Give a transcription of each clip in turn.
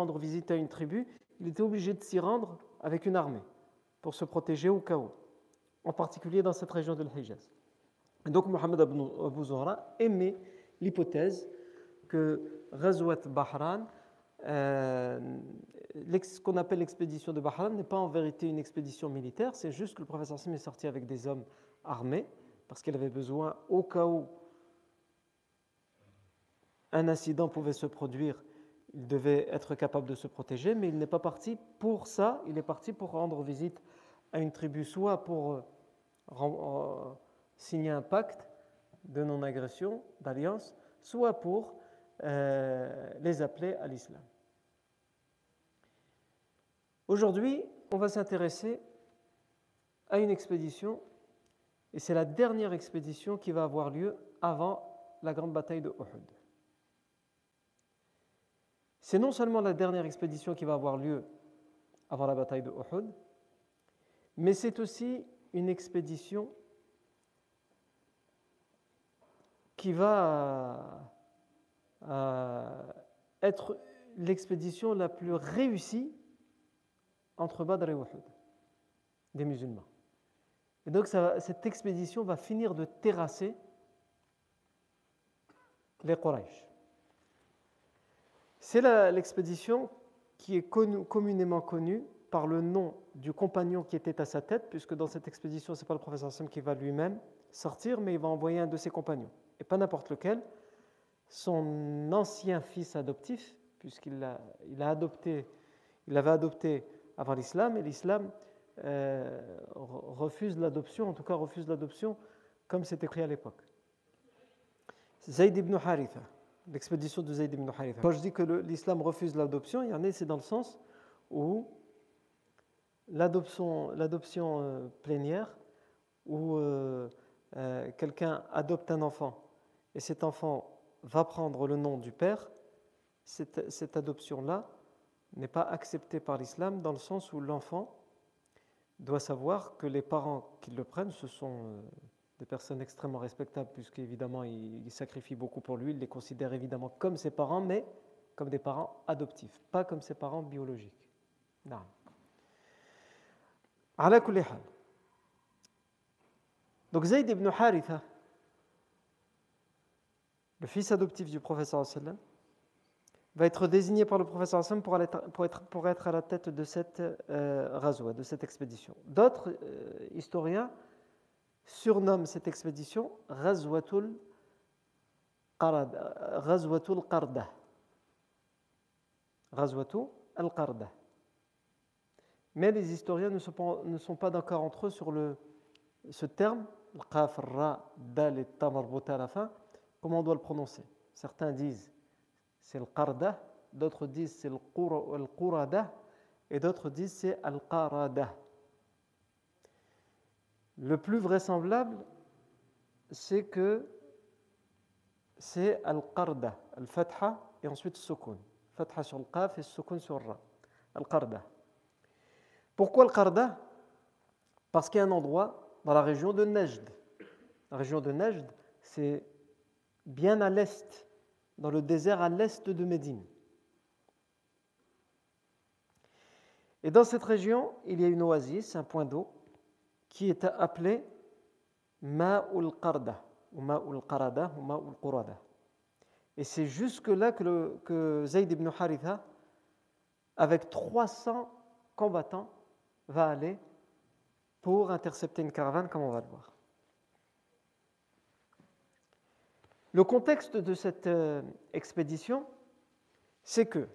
rendre visite à une tribu, il était obligé de s'y rendre avec une armée pour se protéger au cas où, en particulier dans cette région de l'Hijaz. Donc Mohamed Abu Zuhra aimait l'hypothèse que Ghazwat Bahran, euh, ce qu'on appelle l'expédition de Bahran, n'est pas en vérité une expédition militaire, c'est juste que le professeur Sim est sorti avec des hommes armés, parce qu'il avait besoin, au cas où un incident pouvait se produire, il devait être capable de se protéger, mais il n'est pas parti pour ça, il est parti pour rendre visite à une tribu, soit pour euh, euh, signer un pacte de non-agression, d'alliance, soit pour euh, les appeler à l'islam. Aujourd'hui, on va s'intéresser à une expédition, et c'est la dernière expédition qui va avoir lieu avant la grande bataille de Uhud. C'est non seulement la dernière expédition qui va avoir lieu avant la bataille de Uhud, mais c'est aussi une expédition qui va euh, être l'expédition la plus réussie entre Badr et Uhud des musulmans. Et donc cette expédition va finir de terrasser les Quraysh. C'est l'expédition qui est communément connue par le nom du compagnon qui était à sa tête, puisque dans cette expédition, ce n'est pas le professeur Sam qui va lui-même sortir, mais il va envoyer un de ses compagnons, et pas n'importe lequel, son ancien fils adoptif, puisqu'il a, adopté, il avait adopté avant l'islam, et l'islam euh, refuse l'adoption, en tout cas refuse l'adoption comme c'est écrit à l'époque. Zayd ibn Haritha l'expédition de Zayd ibn Haritha. Quand je dis que l'islam refuse l'adoption, il y en a, c'est dans le sens où l'adoption, euh, plénière, où euh, euh, quelqu'un adopte un enfant et cet enfant va prendre le nom du père, cette, adoption-là n'est pas acceptée par l'islam dans le sens où l'enfant doit savoir que les parents qui le prennent, ce sont des personnes extrêmement respectables, puisqu'évidemment, il, il sacrifie beaucoup pour lui. Il les considère évidemment comme ses parents, mais comme des parents adoptifs, pas comme ses parents biologiques. Non. Donc Zayd ibn Haritha, le fils adoptif du professeur va être désigné par le professeur pour, pour, être, pour être à la tête de cette euh, de cette expédition. D'autres euh, historiens surnomme cette expédition Ghazwatul Qarda. Ghazwatul al-Qarda. Mais les historiens ne sont pas, d'accord entre eux sur ce terme, qaf, ra, dal et à la fin, comment on doit le prononcer? Certains disent c'est le Qarda, d'autres disent c'est le Qurada, et d'autres disent c'est al-Qarada. Le plus vraisemblable, c'est que c'est al-qarda, al-fatha et ensuite sukun. Fatha sur le qaf et sukun sur ra. Al-qarda. Pourquoi al-qarda? Parce qu'il y a un endroit dans la région de Najd. La région de Najd, c'est bien à l'est, dans le désert à l'est de Médine. Et dans cette région, il y a une oasis, un point d'eau, qui est appelé Ma'ul Qarda, ou Ma'ul Qarada, ou Ma'ul Qurada. Et c'est jusque-là que Zayd ibn Haritha, avec 300 combattants, va aller pour intercepter une caravane, comme on va le voir. Le contexte de cette euh, expédition, c'est que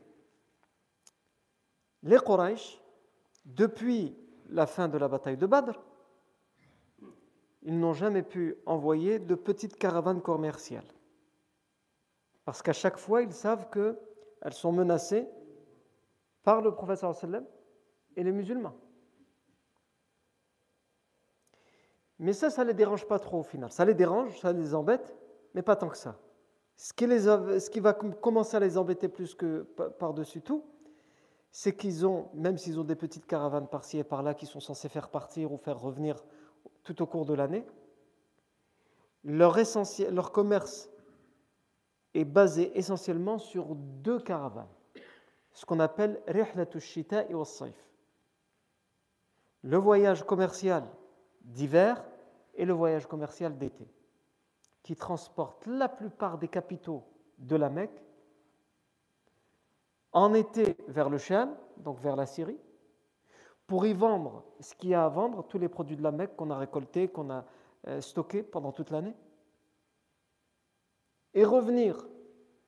les Quraysh, depuis la fin de la bataille de Badr, ils n'ont jamais pu envoyer de petites caravanes commerciales. Parce qu'à chaque fois, ils savent qu'elles sont menacées par le professeur et les musulmans. Mais ça, ça ne les dérange pas trop au final. Ça les dérange, ça les embête, mais pas tant que ça. Ce qui, ce qui va commencer à les embêter plus que par-dessus tout, c'est qu'ils ont, même s'ils ont des petites caravanes par-ci et par-là qui sont censées faire partir ou faire revenir tout au cours de l'année. Leur, commerce est basé essentiellement sur deux caravanes, ce qu'on appelle shita wa le voyage commercial d'hiver et le voyage commercial d'été, qui transportent la plupart des capitaux de la Mecque en été vers le Cham, donc vers la Syrie, pour y vendre ce qu'il y a à vendre, tous les produits de la Mecque qu'on a récoltés, qu'on a euh, stockés pendant toute l'année, et revenir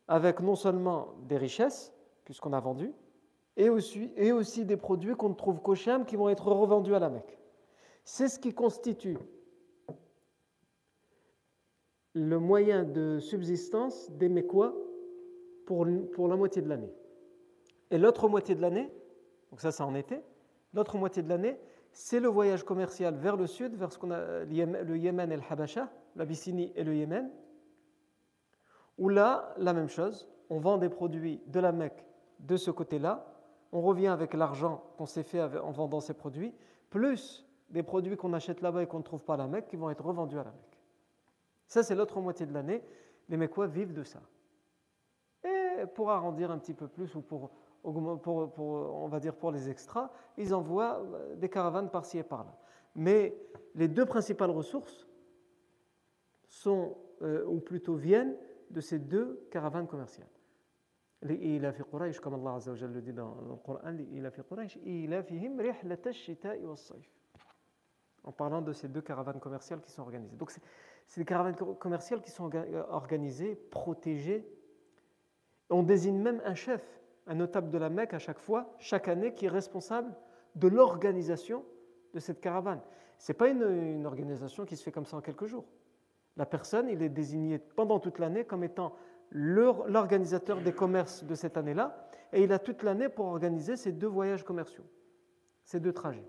avec non seulement des richesses, puisqu'on a vendu, et aussi, des produits qu'on ne trouve qu'au Cham qui vont être revendus à la Mecque. C'est ce qui constitue le moyen de subsistance des Mécois pour, pour la moitié de l'année. Et l'autre moitié de l'année, donc ça c'est en été, l'autre moitié de l'année, c'est le voyage commercial vers le sud, vers ce qu'on a le Yémen et le Habasha, l'Abyssinie et le Yémen, où là, la même chose, on vend des produits de la Mecque de ce côté-là, on revient avec l'argent qu'on s'est fait en vendant ces produits, plus des produits qu'on achète là-bas et qu'on ne trouve pas à la Mecque qui vont être revendus à la Mecque. Ça, c'est l'autre moitié de l'année. Les Mecquois vivent de ça. Et pour arrondir un petit peu plus, ou pour, pour, on va dire pour les extras, ils envoient euh, des caravanes par-ci et par-là. Mais les deux principales ressources sont, euh, ou plutôt viennent, de ces deux caravanes commerciales. لإيلاف قريش comme Allah Azza wa le dit dans le Coran لإيلاف قريش إيلافهم رحلة الشتاء والصيف en parlant de ces deux caravanes commerciales qui sont organisées. Donc c'est des caravanes commerciales qui sont organisées, protégées. On désigne même un chef, un notable de la Mecque à chaque fois, chaque année, qui est responsable de l'organisation de cette caravane. Ce n'est pas une, organisation qui se fait comme ça en quelques jours. La personne, il est désigné pendant toute l'année comme étant l'organisateur des commerces de cette année-là, et il a toute l'année pour organiser ces deux voyages commerciaux, ces deux trajets.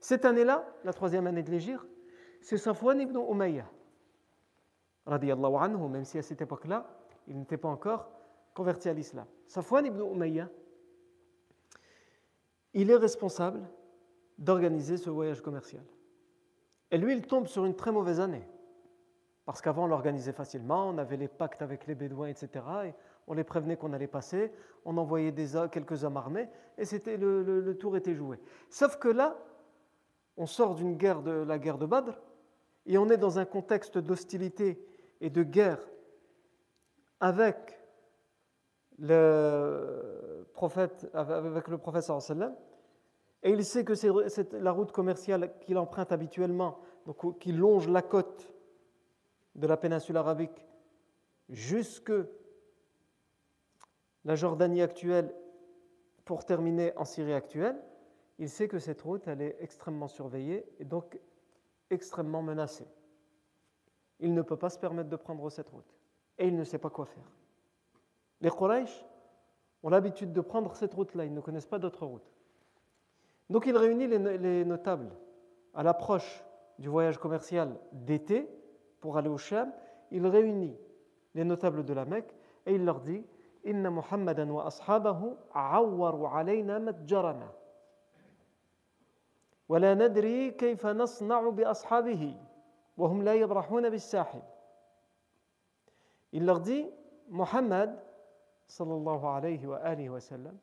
Cette année-là, la troisième année de l'Égir, c'est Safwan ibn Umayyah, radiallahu anhu, même si à cette époque-là, il n'était pas encore converti à l'islam. Safwan ibn Umayyah, il est responsable d'organiser ce voyage commercial. Et lui, il tombe sur une très mauvaise année. Parce qu'avant, on l'organisait facilement, on avait les pactes avec les Bédouins, etc. Et on les prévenait qu'on allait passer, on envoyait quelques hommes armés, et c'était le, tour était joué. Sauf que là, on sort d'une guerre de la guerre de Badr, et on est dans un contexte d'hostilité et de guerre avec le prophète, avec le prophète sallam, et il sait que c'est la route commerciale qu'il emprunte habituellement, donc qui longe la côte de la péninsule arabique jusque la Jordanie actuelle pour terminer en Syrie actuelle, il sait que cette route elle est extrêmement surveillée et donc extrêmement menacée. Il ne peut pas se permettre de prendre cette route et il ne sait pas quoi faire. Les Quraysh ont l'habitude de prendre cette route-là, ils ne connaissent pas d'autre route. Donc il réunit les notables à l'approche du voyage commercial d'été pour aller au Sham, il réunit les notables de la Mecque et il leur dit Inna Muhammadan wa ashabahu awwaru alayna matjarana. ولا ندري كيف نصنع بأصحابه وهم لا يبرحون بالساحل Il leur dit, Muhammad, sallallahu alayhi wa alihi wa sallam,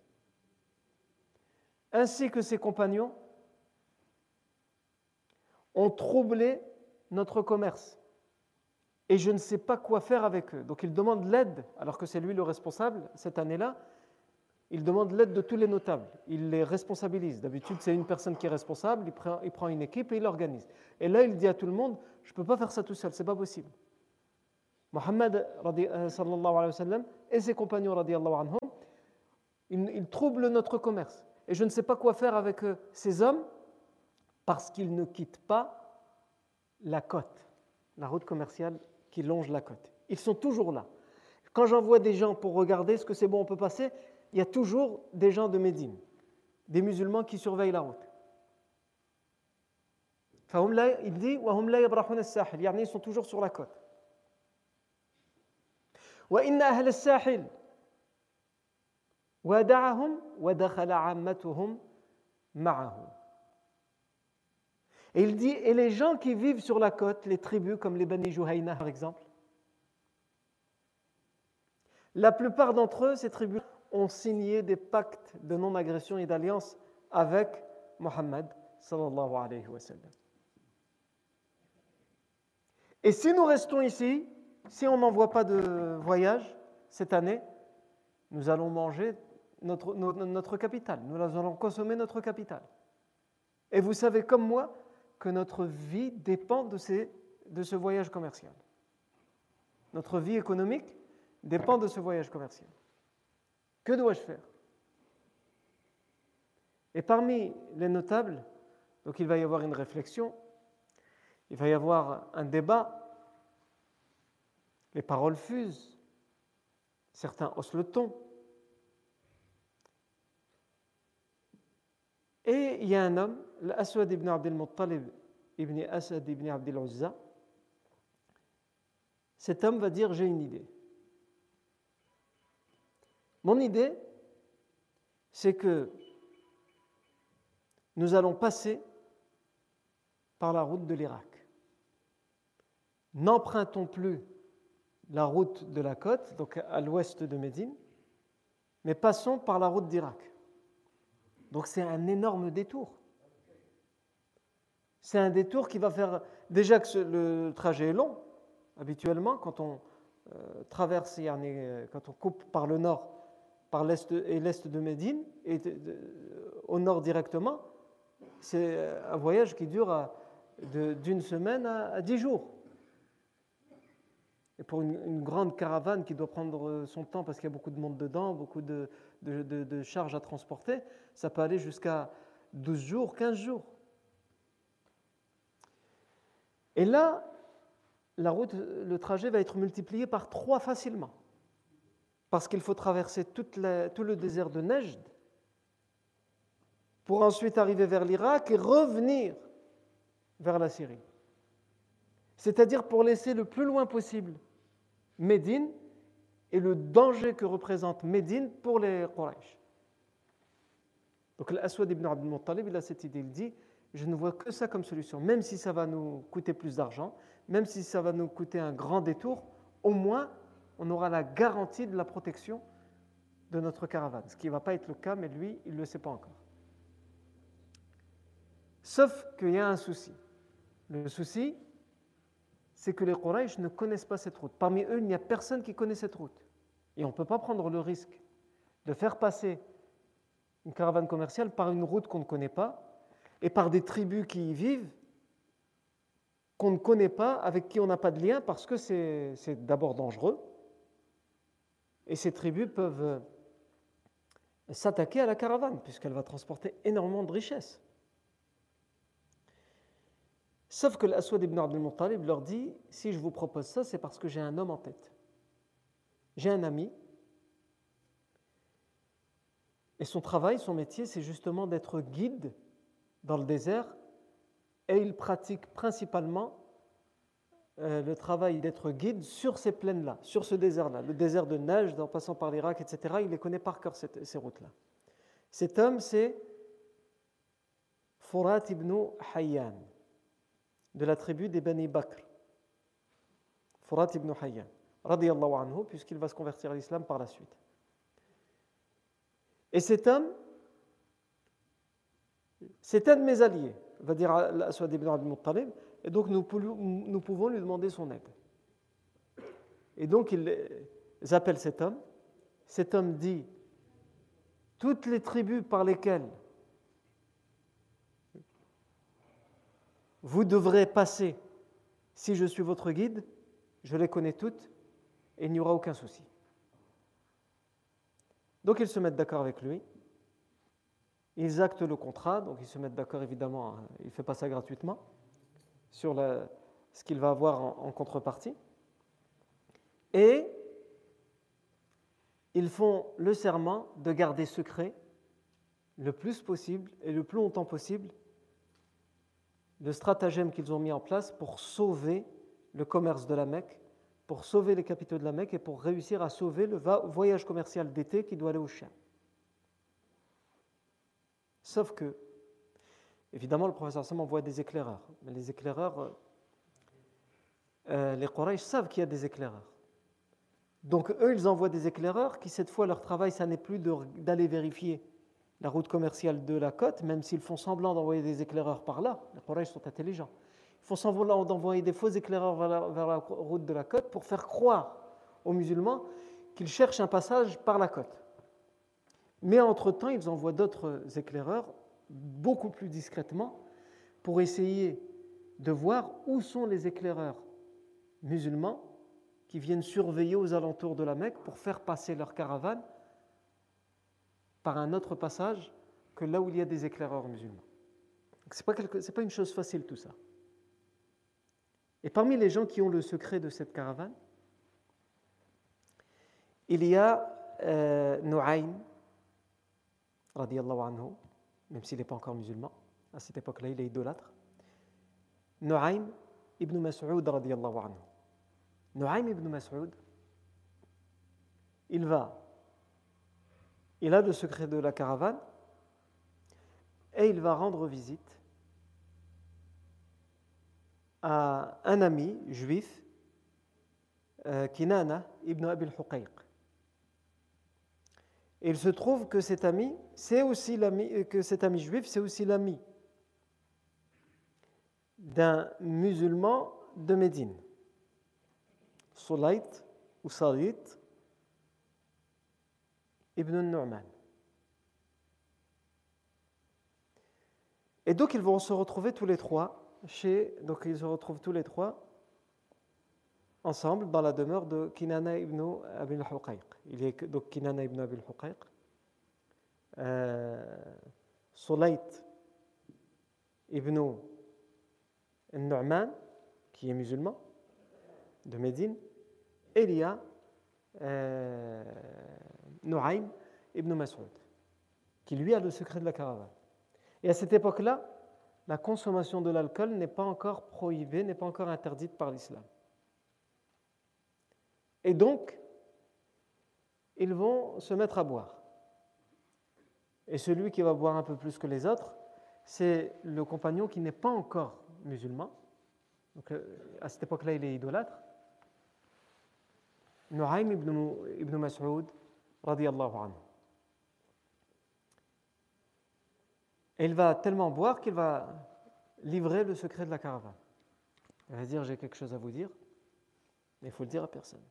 ainsi que ses compagnons, ont troublé notre commerce et je ne sais pas quoi faire avec eux. Donc il demande l'aide, alors que c'est lui le responsable cette année-là. Il demande l'aide de tous les notables. Il les responsabilise. D'habitude, c'est une personne qui est responsable, il prend, il prend une équipe et il l'organise. Et là, il dit à tout le monde Je ne peux pas faire ça tout seul, c'est pas possible. Mohammed euh, sallallahu alayhi wa sallam, et ses compagnons anhum, ils, ils troublent notre commerce. Et je ne sais pas quoi faire avec euh, ces hommes parce qu'ils ne quittent pas la côte, la route commerciale qui longent la côte. Ils sont toujours là. Quand j'envoie des gens pour regarder ce que c'est bon, on peut passer, il y a toujours des gens de Médine, des musulmans qui surveillent la route. Il dit ils sont toujours sur la côte. Et il dit, et les gens qui vivent sur la côte, les tribus comme les Bani Juhayna par exemple, la plupart d'entre eux, ces tribus, ont signé des pactes de non-agression et d'alliance avec Mohammed. Et si nous restons ici, si on n'envoie pas de voyage cette année, nous allons manger notre, notre, capital, nous allons consommer notre capital. Et vous savez comme moi que notre vie dépend de, ces, de ce voyage commercial. Notre vie économique dépend de ce voyage commercial. Que dois-je faire? Et parmi les notables, donc il va y avoir une réflexion, il va y avoir un débat, les paroles fusent, certains haussent le ton. Et il y a un homme, l'Aswad ibn Abdel Muttalib ibn Asad ibn Abdel Uzza. Cet homme va dire J'ai une idée. Mon idée, c'est que nous allons passer par la route de l'Irak. N'empruntons plus la route de la côte, donc à l'ouest de Médine, mais passons par la route d'Irak. Donc c'est un énorme détour. C'est un détour qui va faire. Déjà que le trajet est long, habituellement, quand on euh, traverse, euh, quand on coupe par le nord, par l'est et l'est de Médine, et au nord directement, c'est un voyage qui dure d'une semaine à dix jours. Et pour une, grande caravane qui doit prendre son temps parce qu'il y a beaucoup de monde dedans, beaucoup de, charges à transporter, ça peut aller jusqu'à 12 jours, 15 jours. Et là, la route, le trajet va être multiplié par trois facilement. Parce qu'il faut traverser tout le désert de Nejd pour ensuite arriver vers l'Irak et revenir vers la Syrie. C'est-à-dire pour laisser le plus loin possible Médine et le danger que représente Médine pour les Quraysh. Donc l'Aswad ibn Abdul Muttalib, il a cette idée, il dit, je ne vois que ça comme solution, même si ça va nous coûter plus d'argent, même si ça va nous coûter un grand détour, au moins on aura la garantie de la protection de notre caravane, ce qui ne va pas être le cas, mais lui, il ne le sait pas encore. Sauf qu'il y a un souci. Le souci, c'est que les Quraysh ne connaissent pas cette route. Parmi eux, il n'y a personne qui connaît cette route. Et on ne peut pas prendre le risque de faire passer une caravane commerciale par une route qu'on ne connaît pas et par des tribus qui y vivent qu'on ne connaît pas, avec qui on n'a pas de lien, parce que c'est d'abord dangereux. Et ces tribus peuvent euh, s'attaquer à la caravane, puisqu'elle va transporter énormément de richesses. Sauf que l'Aswad ibn Abdul Muttalib leur dit Si je vous propose ça, c'est parce que j'ai un homme en tête. J'ai un ami. Et son travail, son métier, c'est justement d'être guide dans le désert. Et il pratique principalement euh, le travail d'être guide sur ces plaines-là, sur ce désert-là, le désert de neige, en passant par l'Irak, etc. Il les connaît par cœur, ces routes-là. Cet homme, c'est Furat ibn Hayyan de la tribu des Bani Bakr, Furat ibn Hayyan, radiallahu anhu, puisqu'il va se convertir à l'islam par la suite. Et cet homme, c'est un de mes alliés, va dire Aswad ibn Abdul Muttalib, et donc nous, nous pouvons lui demander son aide. Et donc ils appellent cet homme. Cet homme dit toutes les tribus par lesquelles vous devrez passer, si je suis votre guide, je les connais toutes, et il n'y aura aucun souci. Donc ils se mettent d'accord avec lui, ils actent le contrat, donc ils se mettent d'accord évidemment, hein, il ne fait pas ça gratuitement, sur ce qu'il va avoir en contrepartie, et ils font le serment de garder secret le plus possible et le plus longtemps possible le stratagème qu'ils ont mis en place pour sauver le commerce de la Mecque, pour sauver les capitaux de la Mecque et pour réussir à sauver le voyage commercial d'été qui doit aller au chien. Sauf que, évidemment, le professeur Sam envoie des éclaireurs. Mais les éclaireurs, euh, les Quraysh savent qu'il y a des éclaireurs. Donc eux, ils envoient des éclaireurs qui, cette fois, leur travail, ça n'est plus d'aller vérifier la route commerciale de la côte, même s'ils font semblant d'envoyer des éclaireurs par là. Les Quraysh sont intelligents. Ils font semblant d'envoyer des faux éclaireurs vers la, route de la côte pour faire croire aux musulmans qu'ils cherchent un passage par la côte. Mais entre-temps, ils envoient d'autres éclaireurs, beaucoup plus discrètement, pour essayer de voir où sont les éclaireurs musulmans qui viennent surveiller aux alentours de la Mecque pour faire passer leur caravane par un autre passage que là où il y a des éclaireurs musulmans. Ce n'est pas, une chose facile tout ça. Et parmi les gens qui ont le secret de cette caravane, il y a euh, Nu'aym, anhu, même s'il n'est pas encore musulman, à cette époque-là, il est idolâtre. Nu'aym ibn Mas'ud, anhu. Nu'aym ibn Mas'ud, il va, il a le secret de la caravane et il va rendre visite à un ami juif, euh, Kinana ibn Abil Huqayq. Il se trouve que cet ami, c'est aussi l'ami, euh, que cet ami juif, c'est aussi l'ami d'un musulman de Médine. Sulayt ou Salit ibn Nu'man. Et donc ils vont se retrouver tous les trois chez, donc ils se retrouvent tous les trois ensemble dans la demeure de Kinana ibn Abil Huqayq. Il est donc Kinana ibn Abil Huqayq, euh, ibn Nu'man, qui est musulman, de Médine, et il y a euh, Nu'aym ibn Mas'ud, qui lui a le secret de la caravane. Et à cette époque-là, la consommation de l'alcool n'est pas encore prohibée, n'est pas encore interdite par l'islam. Et donc, ils vont se mettre à boire. Et celui qui va boire un peu plus que les autres, c'est le compagnon qui n'est pas encore musulman. Donc, euh, à cette époque-là, il est idolâtre. Nu'aym ibn, ibn Et il va tellement boire qu'il va livrer le secret de la caravane. Il va dire J'ai quelque chose à vous dire, mais il faut le dire à personne.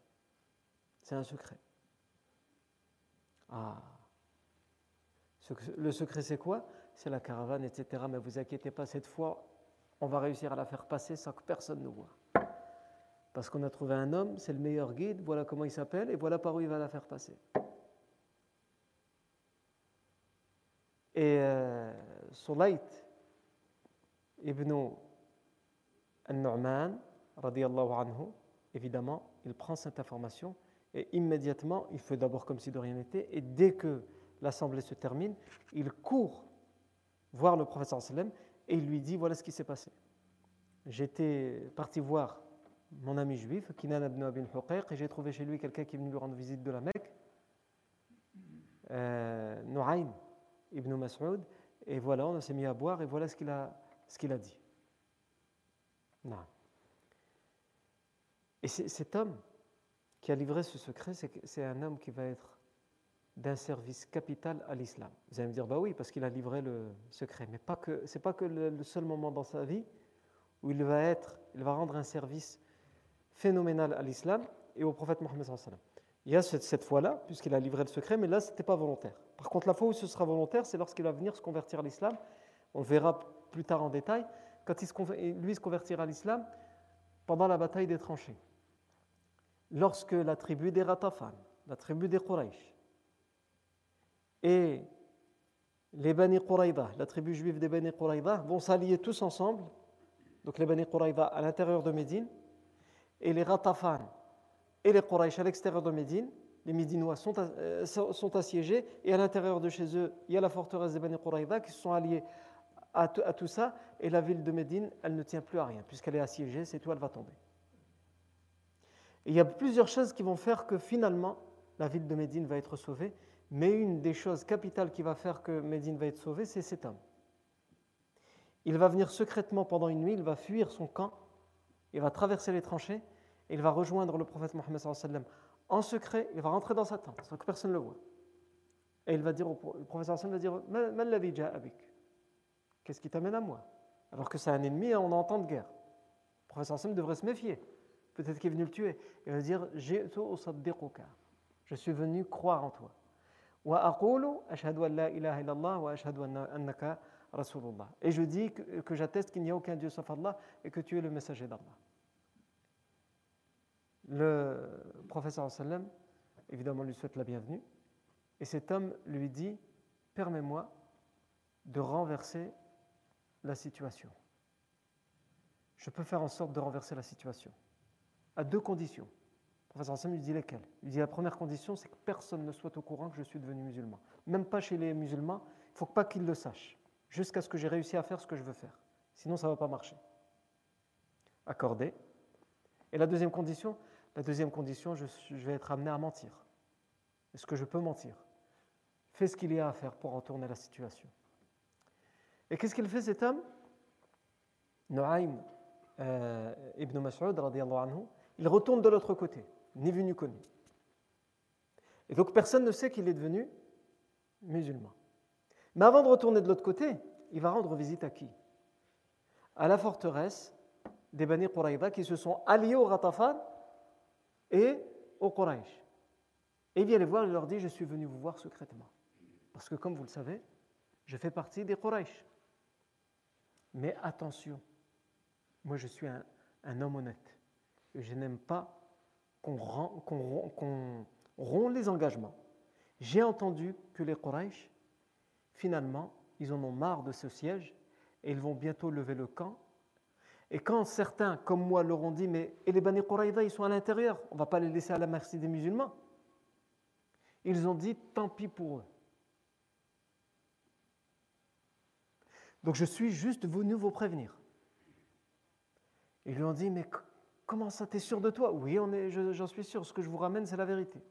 C'est un secret. Ah Le secret, c'est quoi? C'est la caravane, etc. Mais vous inquiétez pas, cette fois, on va réussir à la faire passer sans que personne ne voit. Parce qu'on a trouvé un homme, c'est le meilleur guide, voilà comment il s'appelle, et voilà par où il va la faire passer. Et euh, Sulayt ibn al-Nu'man, anhu, évidemment, il prend cette information et immédiatement, il fait d'abord comme si de rien n'était, et dès que l'assemblée se termine, il court voir le professeur sallam et il lui dit voilà ce qui s'est passé. J'étais parti voir mon ami juif, Kinan ibn Abin Huqayq, et j'ai trouvé chez lui quelqu'un qui est venu lui rendre visite de la Mecque, euh, ibn Mas'ud, et voilà, on s'est mis à boire, et voilà ce qu'il a, ce a dit. Non. Et cet homme qui a livré ce secret, c'est un homme qui va être d'un service capital à l'islam. Vous allez me dire, bah oui, parce qu'il a livré le secret. Mais pas que, c'est pas que le, seul moment dans sa vie où il va être, il va rendre un service phénoménal à l'islam et au prophète Mohammed Il y a cette, cette fois-là, puisqu'il a livré le secret, mais là, ce n'était pas volontaire. Par contre, la fois où ce sera volontaire, c'est lorsqu'il va venir se convertir à l'islam. On le verra plus tard en détail. Quand lui se convertira à l'islam, pendant la bataille des tranchées. Lorsque la tribu des Ratafan, la tribu des Quraysh, et les Bani Quraïda, la tribu juive des Bani Quraïda, vont s'allier tous ensemble, donc les Bani Quraïda à l'intérieur de Médine, et les Ratafan et les Quraysh à l'extérieur de Médine, les Médinois sont, euh, sont, assiégés, et à l'intérieur de chez eux, il y a la forteresse des Bani Quraïda qui sont alliés à, tout ça, et la ville de Médine, elle ne tient plus à rien, puisqu'elle est assiégée, c'est tout, elle va tomber. Il y a plusieurs choses qui vont faire que finalement, la ville de Médine va être sauvée, mais une des choses capitales qui va faire que Médine va être sauvée, c'est cet homme. Il va venir secrètement pendant une nuit, il va fuir son camp, il va traverser les tranchées, et il va rejoindre le prophète Mohammed en secret, il va rentrer dans sa tente sans que personne ne le voit. Et il va dire, au, le professeur Hassan va dire Qu'est-ce qui t'amène à moi? Alors que c'est un ennemi et on est de guerre. Le professeur Hassan devrait se méfier. Peut-être qu'il est venu le tuer. Il va dire Je suis venu croire en toi. Et je dis que j'atteste qu'il n'y a aucun Dieu sauf Allah et que tu es le messager d'Allah. Le professeur sallam, évidemment, lui souhaite la bienvenue. Et cet homme lui dit Permets-moi de renverser la situation. Je peux faire en sorte de renverser la situation. À deux conditions. Le professeur Hassan lui dit lesquelles? Il dit La première condition, c'est que personne ne soit au courant que je suis devenu musulman. Même pas chez les musulmans, il ne faut pas qu'ils le sachent, jusqu'à ce que j'ai réussi à faire ce que je veux faire. Sinon, ça ne va pas marcher. Accordé. Et la deuxième condition, la deuxième condition, je, vais être amené à mentir. Est-ce que je peux mentir? Fais ce qu'il y a à faire pour retourner la situation. Et qu'est-ce qu'il fait cet homme? Nu'aym euh, ibn Mas'ud, anhu, il retourne de l'autre côté, ni vu ni connu. Et donc personne ne sait qu'il est devenu musulman. Mais avant de retourner de l'autre côté, il va rendre visite à qui? À la forteresse des Bani Quraïda qui se sont alliés au Ratafan et au Quraysh. Et il vient les voir et leur dit Je suis venu vous voir secrètement. Parce que, comme vous le savez, je fais partie des Quraysh. Mais attention, moi je suis un, homme honnête. Et je n'aime pas qu'on rompt les engagements. J'ai entendu que les Quraysh, finalement, ils en ont marre de ce siège et ils vont bientôt lever le camp et quand certains, comme moi, leur ont dit, mais et les Bani Quraïda, ils sont à l'intérieur, on ne va pas les laisser à la merci des musulmans. Ils ont dit, tant pis pour eux. Donc je suis juste venu vous prévenir. Ils lui ont dit, mais comment ça, t'es sûr de toi? Oui, j'en suis sûr, ce que je vous ramène, c'est la vérité.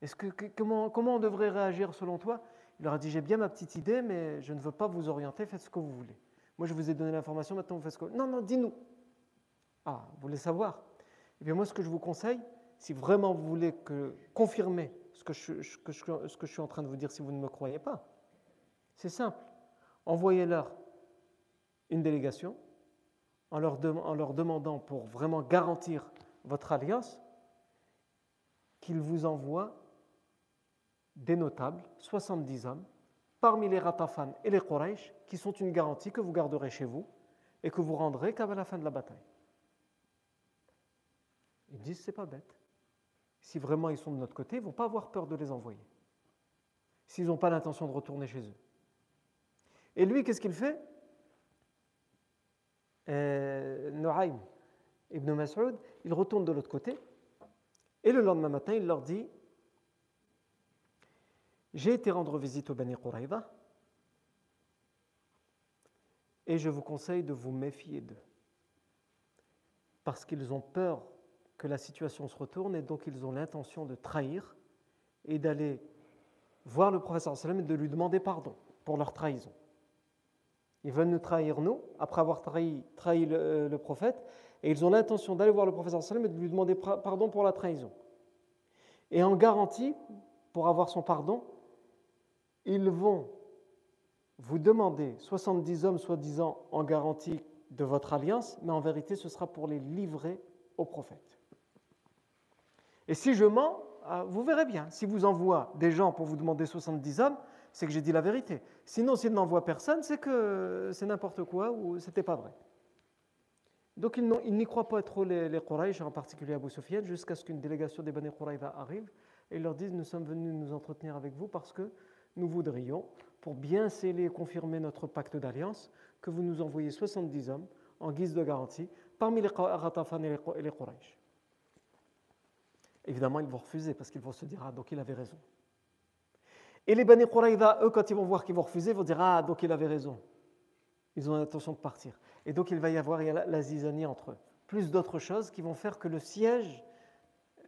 Est-ce que, comment, comment on devrait réagir selon toi? Il leur a dit, j'ai bien ma petite idée, mais je ne veux pas vous orienter, faites ce que vous voulez. Moi, je vous ai donné l'information, maintenant vous faites que. Non, non, dis-nous. Ah, vous voulez savoir Eh bien, moi, ce que je vous conseille, si vraiment vous voulez confirmer ce que, je, suis en train de vous dire si vous ne me croyez pas, c'est simple. Envoyez-leur une délégation en leur demandant, pour vraiment garantir votre alliance, qu'ils vous envoient des notables, 70 hommes, parmi les Ratafan et les Quraysh qui sont une garantie que vous garderez chez vous et que vous rendrez qu'à la fin de la bataille. Ils disent c'est pas bête. Si vraiment ils sont de notre côté, ils ne vont pas avoir peur de les envoyer. S'ils n'ont pas l'intention de retourner chez eux. Et lui, qu'est-ce qu'il fait? Euh, Nu'aym ibn Mas'ud, il retourne de l'autre côté. Et le lendemain matin, il leur dit j'ai été rendre visite au Bani Quraïda et je vous conseille de vous méfier d'eux. Parce qu'ils ont peur que la situation se retourne et donc ils ont l'intention de trahir et d'aller voir le professeur sallam et de lui demander pardon pour leur trahison. Ils veulent nous trahir, nous, après avoir trahi, le, le, prophète, et ils ont l'intention d'aller voir le professeur sallam et de lui demander pardon pour la trahison. Et en garantie, pour avoir son pardon, ils vont vous demander 70 hommes soi-disant en garantie de votre alliance, mais en vérité ce sera pour les livrer au prophète. Et si je mens, ah, vous verrez bien, si vous envoie des gens pour vous demander 70 hommes, c'est que j'ai dit la vérité. Sinon, s'il n'envoie personne, c'est que c'est n'importe quoi ou c'était pas vrai. Donc ils n'y croient pas trop les, les en particulier Abu Sufyan, jusqu'à ce qu'une délégation des Bani Qurayza arrive et leur dise Nous sommes venus nous entretenir avec vous parce que nous voudrions, pour bien sceller et confirmer notre pacte d'alliance, que vous nous envoyiez 70 hommes en guise de garantie parmi les Ratafan et les Quraysh. Évidemment, ils vont refuser parce qu'ils vont se dire Ah, donc il avait raison. Et les Bani Quraïda, eux, quand ils vont voir qu'ils vont refuser, vont dire Ah, donc il avait raison. Ils ont l'intention de partir. Et donc il va y avoir la zizanie entre eux. Plus d'autres choses qui vont faire que le siège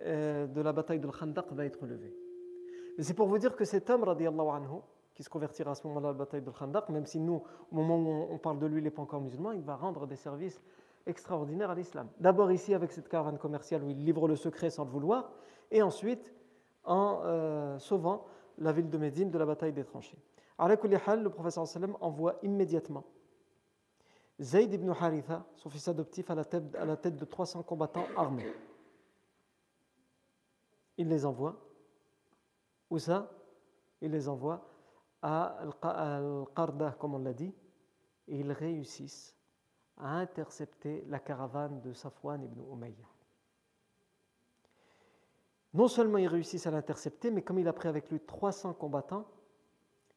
euh, de la bataille de Khandaq va être levé. C'est pour vous dire que cet homme, anhu, qui se convertira à ce moment-là à la bataille de Khandaq, même si nous, au moment où on parle de lui, il n'est pas encore musulman, il va rendre des services extraordinaire à l'islam. D'abord ici avec cette caravane commerciale où il livre le secret sans le vouloir, et ensuite en euh, sauvant la ville de Médine de la bataille des tranchées. le professeur sallam envoie immédiatement Zayd ibn Haritha, son fils adoptif, à la tête de 300 combattants armés. Il les envoie. Où ça? Il les envoie à Al-Qarda, comme on l'a dit, et ils réussissent à intercepter la caravane de Safwan ibn Umayya. Non seulement ils réussissent à l'intercepter, mais comme il a pris avec lui 300 combattants,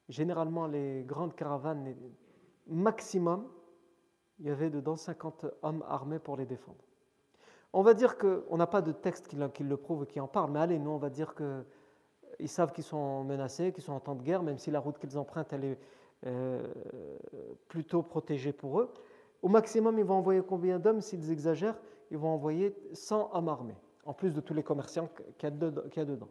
généralement les grandes caravanes, maximum, il y avait dedans 50 hommes armés pour les défendre. On va dire qu'on n'a pas de texte qui, le prouve, qui en parle, mais allez, nous on va dire qu'ils savent qu'ils sont menacés, qu'ils sont en temps de guerre, même si la route qu'ils empruntent, est euh, plutôt protégée pour eux. Au maximum, ils vont envoyer combien d'hommes? S'ils exagèrent, ils vont envoyer 100 hommes armés, en plus de tous les commerçants qu'il y, a dedans.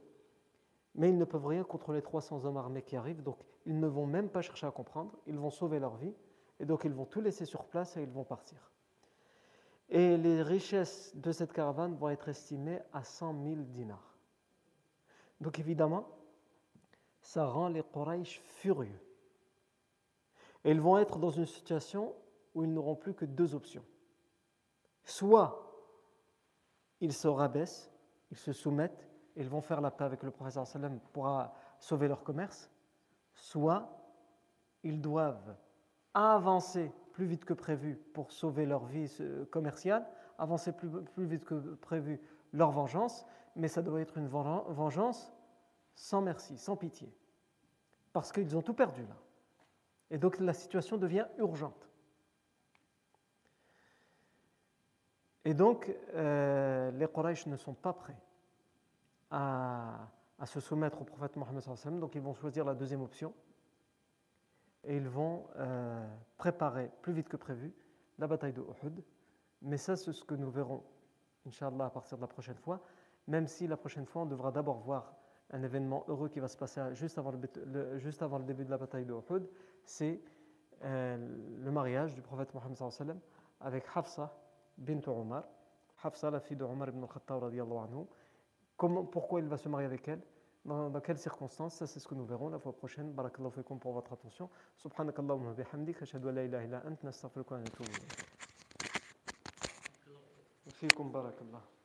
Mais ils ne peuvent rien contre les 300 hommes armés qui arrivent, donc ils ne vont même pas chercher à comprendre, ils vont sauver leur vie, et donc ils vont tout laisser sur place et ils vont partir. Et les richesses de cette caravane vont être estimées à 100 000 dinars. Donc évidemment, ça rend les Quraysh furieux. Et ils vont être dans une situation où ils n'auront plus que deux options. Soit ils se rabaissent, ils se soumettent, et ils vont faire la paix avec le professeur sallam pour sauver leur commerce, soit ils doivent avancer plus vite que prévu pour sauver leur vie commerciale, avancer plus, plus vite que prévu leur vengeance, mais ça doit être une vengeance sans merci, sans pitié, parce qu'ils ont tout perdu là. Et donc la situation devient urgente. Et donc, euh, les Quraysh ne sont pas prêts à, se soumettre au prophète Mohammed, donc ils vont choisir la deuxième option. Et ils vont euh, préparer plus vite que prévu la bataille de Uhud. Mais ça, c'est ce que nous verrons, Inch'Allah, à partir de la prochaine fois, même si la prochaine fois, on devra d'abord voir un événement heureux qui va se passer juste avant le, début de la bataille de Uhud, c'est euh, le mariage du prophète Mohammed avec Hafsa, bint Omar, Hafsa, la fille de Omar ibn al-Khattab, Comment, pourquoi il va se marier avec elle? Dans, quelles circonstances? Ça, c'est ce que nous verrons la fois prochaine. Barakallahu fikum pour votre attention. Subhanakallahumma bihamdik. Ashhadu an la ilaha illa ant. Nastaghfiruka wa barakallah.